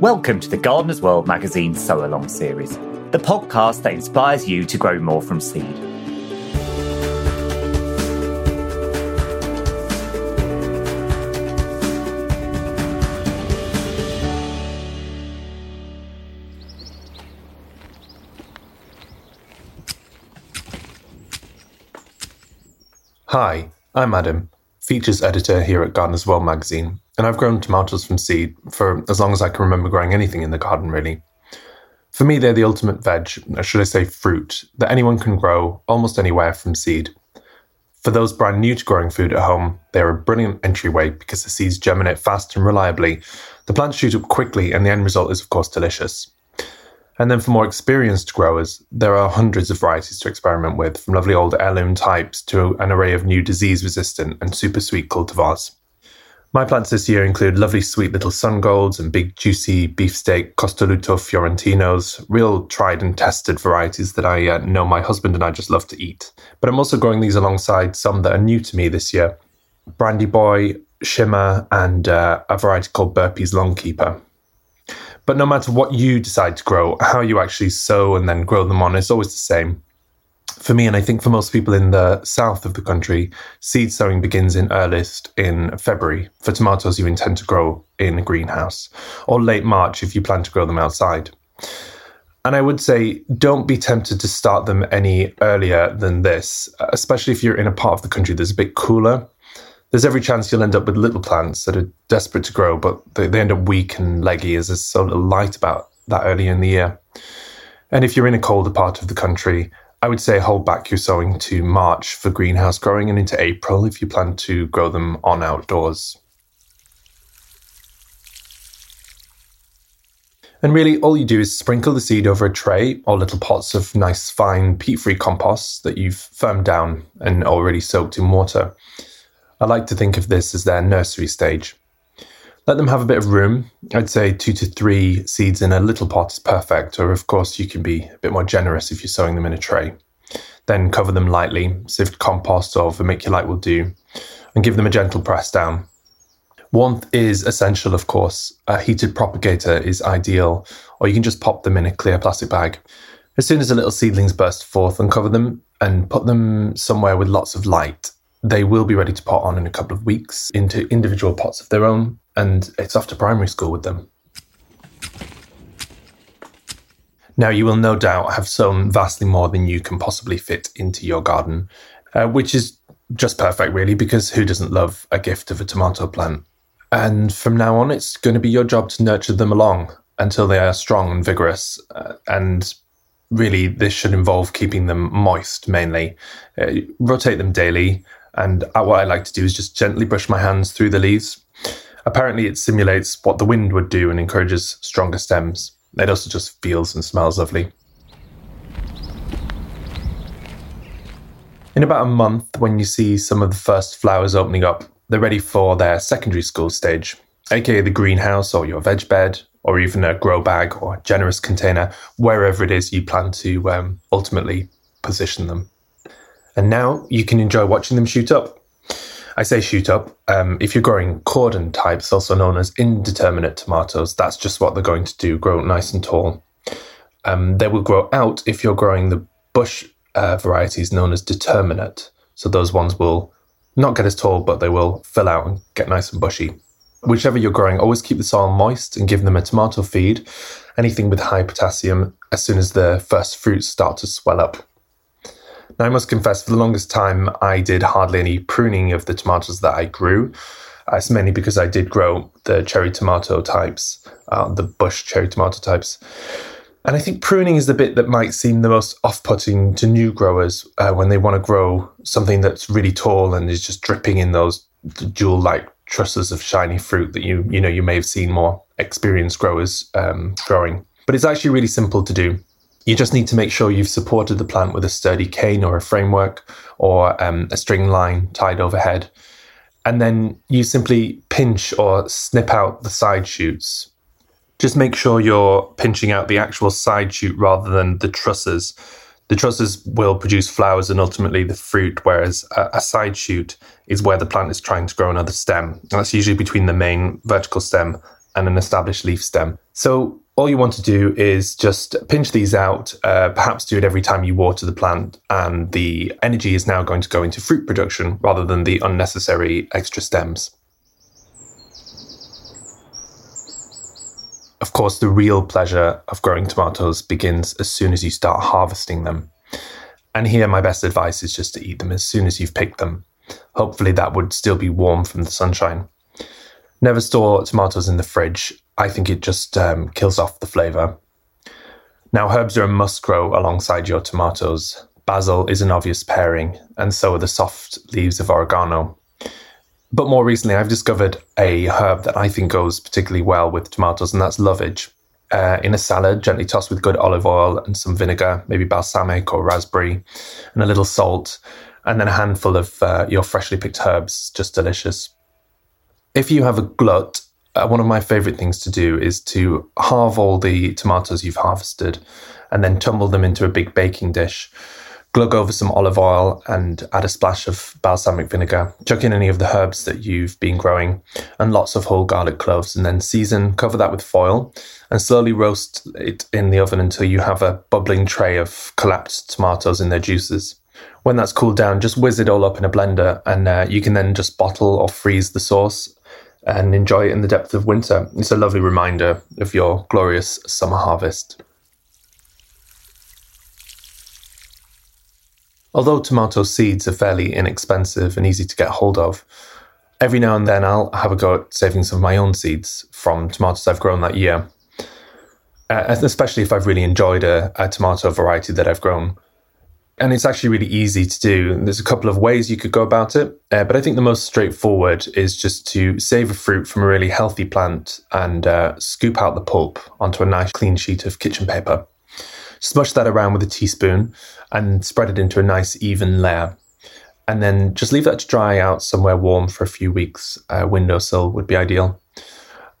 Welcome to the Gardener's World magazine Sowalong series, the podcast that inspires you to grow more from seed. Hi, I'm Adam, features editor here at Gardener's World magazine, and I've grown tomatoes from seed for as long as I can remember growing anything in the garden, really. For me, they're the ultimate veg, or should I say fruit, that anyone can grow almost anywhere from seed. For those brand new to growing food at home, they're a brilliant entryway because the seeds germinate fast and reliably, the plants shoot up quickly, and the end result is, of course, delicious. And then for more experienced growers, there are hundreds of varieties to experiment with, from lovely old heirloom types to an array of new disease resistant and super sweet cultivars. My plants this year include lovely sweet little Sungolds and big juicy beefsteak Costoluto Fiorentinos, real tried and tested varieties that I uh, know my husband and I just love to eat. But I'm also growing these alongside some that are new to me this year Brandy Boy, Shimmer, and uh, a variety called Burpee's Longkeeper. But no matter what you decide to grow, how you actually sow and then grow them on it's always the same. For me, and I think for most people in the south of the country, seed sowing begins in earliest in February. For tomatoes, you intend to grow in a greenhouse, or late March if you plan to grow them outside. And I would say don't be tempted to start them any earlier than this, especially if you're in a part of the country that's a bit cooler there's every chance you'll end up with little plants that are desperate to grow, but they, they end up weak and leggy as there's so little light about that early in the year. And if you're in a colder part of the country, I would say hold back your sowing to March for greenhouse growing and into April if you plan to grow them on outdoors. And really, all you do is sprinkle the seed over a tray or little pots of nice, fine, peat free compost that you've firmed down and already soaked in water. I like to think of this as their nursery stage. Let them have a bit of room. I'd say two to three seeds in a little pot is perfect, or of course, you can be a bit more generous if you're sowing them in a tray. Then cover them lightly, sift compost or vermiculite will do, and give them a gentle press down. Warmth is essential, of course. A heated propagator is ideal, or you can just pop them in a clear plastic bag. As soon as the little seedlings burst forth, uncover them and put them somewhere with lots of light. They will be ready to pot on in a couple of weeks into individual pots of their own, and it's off to primary school with them. Now, you will no doubt have sown vastly more than you can possibly fit into your garden, uh, which is just perfect, really, because who doesn't love a gift of a tomato plant? And from now on, it's going to be your job to nurture them along until they are strong and vigorous. Uh, and really, this should involve keeping them moist mainly. Uh, rotate them daily, and what I like to do is just gently brush my hands through the leaves. Apparently, it simulates what the wind would do and encourages stronger stems. It also just feels and smells lovely. In about a month, when you see some of the first flowers opening up, they're ready for their secondary school stage, aka the greenhouse or your veg bed, or even a grow bag or generous container, wherever it is you plan to um, ultimately position them. And now you can enjoy watching them shoot up. I say shoot up. Um, if you're growing cordon types, also known as indeterminate tomatoes, that's just what they're going to do grow nice and tall. Um, they will grow out if you're growing the bush uh, varieties known as determinate. So those ones will not get as tall, but they will fill out and get nice and bushy. Whichever you're growing, always keep the soil moist and give them a tomato feed, anything with high potassium, as soon as the first fruits start to swell up. Now, I must confess, for the longest time, I did hardly any pruning of the tomatoes that I grew. It's mainly because I did grow the cherry tomato types, uh, the bush cherry tomato types. And I think pruning is the bit that might seem the most off putting to new growers uh, when they want to grow something that's really tall and is just dripping in those jewel like trusses of shiny fruit that you you know you may have seen more experienced growers um, growing. But it's actually really simple to do. You just need to make sure you've supported the plant with a sturdy cane or a framework or um, a string line tied overhead. And then you simply pinch or snip out the side shoots. Just make sure you're pinching out the actual side shoot rather than the trusses. The trusses will produce flowers and ultimately the fruit, whereas a, a side shoot is where the plant is trying to grow another stem. And that's usually between the main vertical stem and an established leaf stem. So all you want to do is just pinch these out, uh, perhaps do it every time you water the plant, and the energy is now going to go into fruit production rather than the unnecessary extra stems. Of course, the real pleasure of growing tomatoes begins as soon as you start harvesting them. And here, my best advice is just to eat them as soon as you've picked them. Hopefully, that would still be warm from the sunshine. Never store tomatoes in the fridge. I think it just um, kills off the flavour. Now, herbs are a must grow alongside your tomatoes. Basil is an obvious pairing, and so are the soft leaves of oregano. But more recently, I've discovered a herb that I think goes particularly well with tomatoes, and that's lovage. Uh, in a salad, gently tossed with good olive oil and some vinegar, maybe balsamic or raspberry, and a little salt, and then a handful of uh, your freshly picked herbs. Just delicious. If you have a glut, uh, one of my favorite things to do is to halve all the tomatoes you've harvested and then tumble them into a big baking dish glug over some olive oil and add a splash of balsamic vinegar. Chuck in any of the herbs that you've been growing and lots of whole garlic cloves, and then season, cover that with foil, and slowly roast it in the oven until you have a bubbling tray of collapsed tomatoes in their juices. When that's cooled down, just whiz it all up in a blender, and uh, you can then just bottle or freeze the sauce and enjoy it in the depth of winter. It's a lovely reminder of your glorious summer harvest. Although tomato seeds are fairly inexpensive and easy to get hold of, every now and then I'll have a go at saving some of my own seeds from tomatoes I've grown that year. Uh, especially if I've really enjoyed a, a tomato variety that I've grown. And it's actually really easy to do. There's a couple of ways you could go about it, uh, but I think the most straightforward is just to save a fruit from a really healthy plant and uh, scoop out the pulp onto a nice clean sheet of kitchen paper. Smush that around with a teaspoon and spread it into a nice even layer. And then just leave that to dry out somewhere warm for a few weeks. A windowsill would be ideal.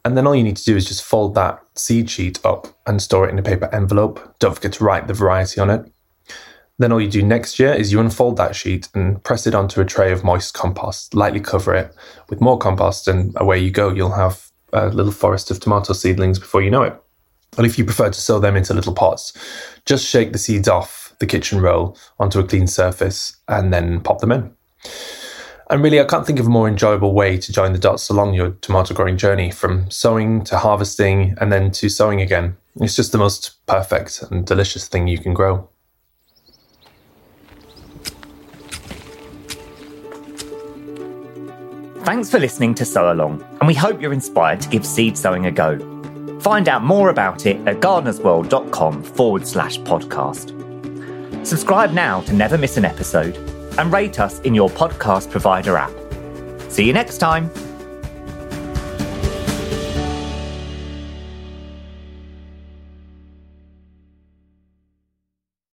And then all you need to do is just fold that seed sheet up and store it in a paper envelope. Don't forget to write the variety on it. Then all you do next year is you unfold that sheet and press it onto a tray of moist compost, lightly cover it with more compost, and away you go. You'll have a little forest of tomato seedlings before you know it. And if you prefer to sow them into little pots, just shake the seeds off the kitchen roll onto a clean surface and then pop them in. And really, I can't think of a more enjoyable way to join the dots along your tomato growing journey from sowing to harvesting and then to sowing again. It's just the most perfect and delicious thing you can grow. Thanks for listening to Sowalong, and we hope you're inspired to give seed sowing a go. Find out more about it at gardenersworld.com forward slash podcast. Subscribe now to never miss an episode and rate us in your podcast provider app. See you next time.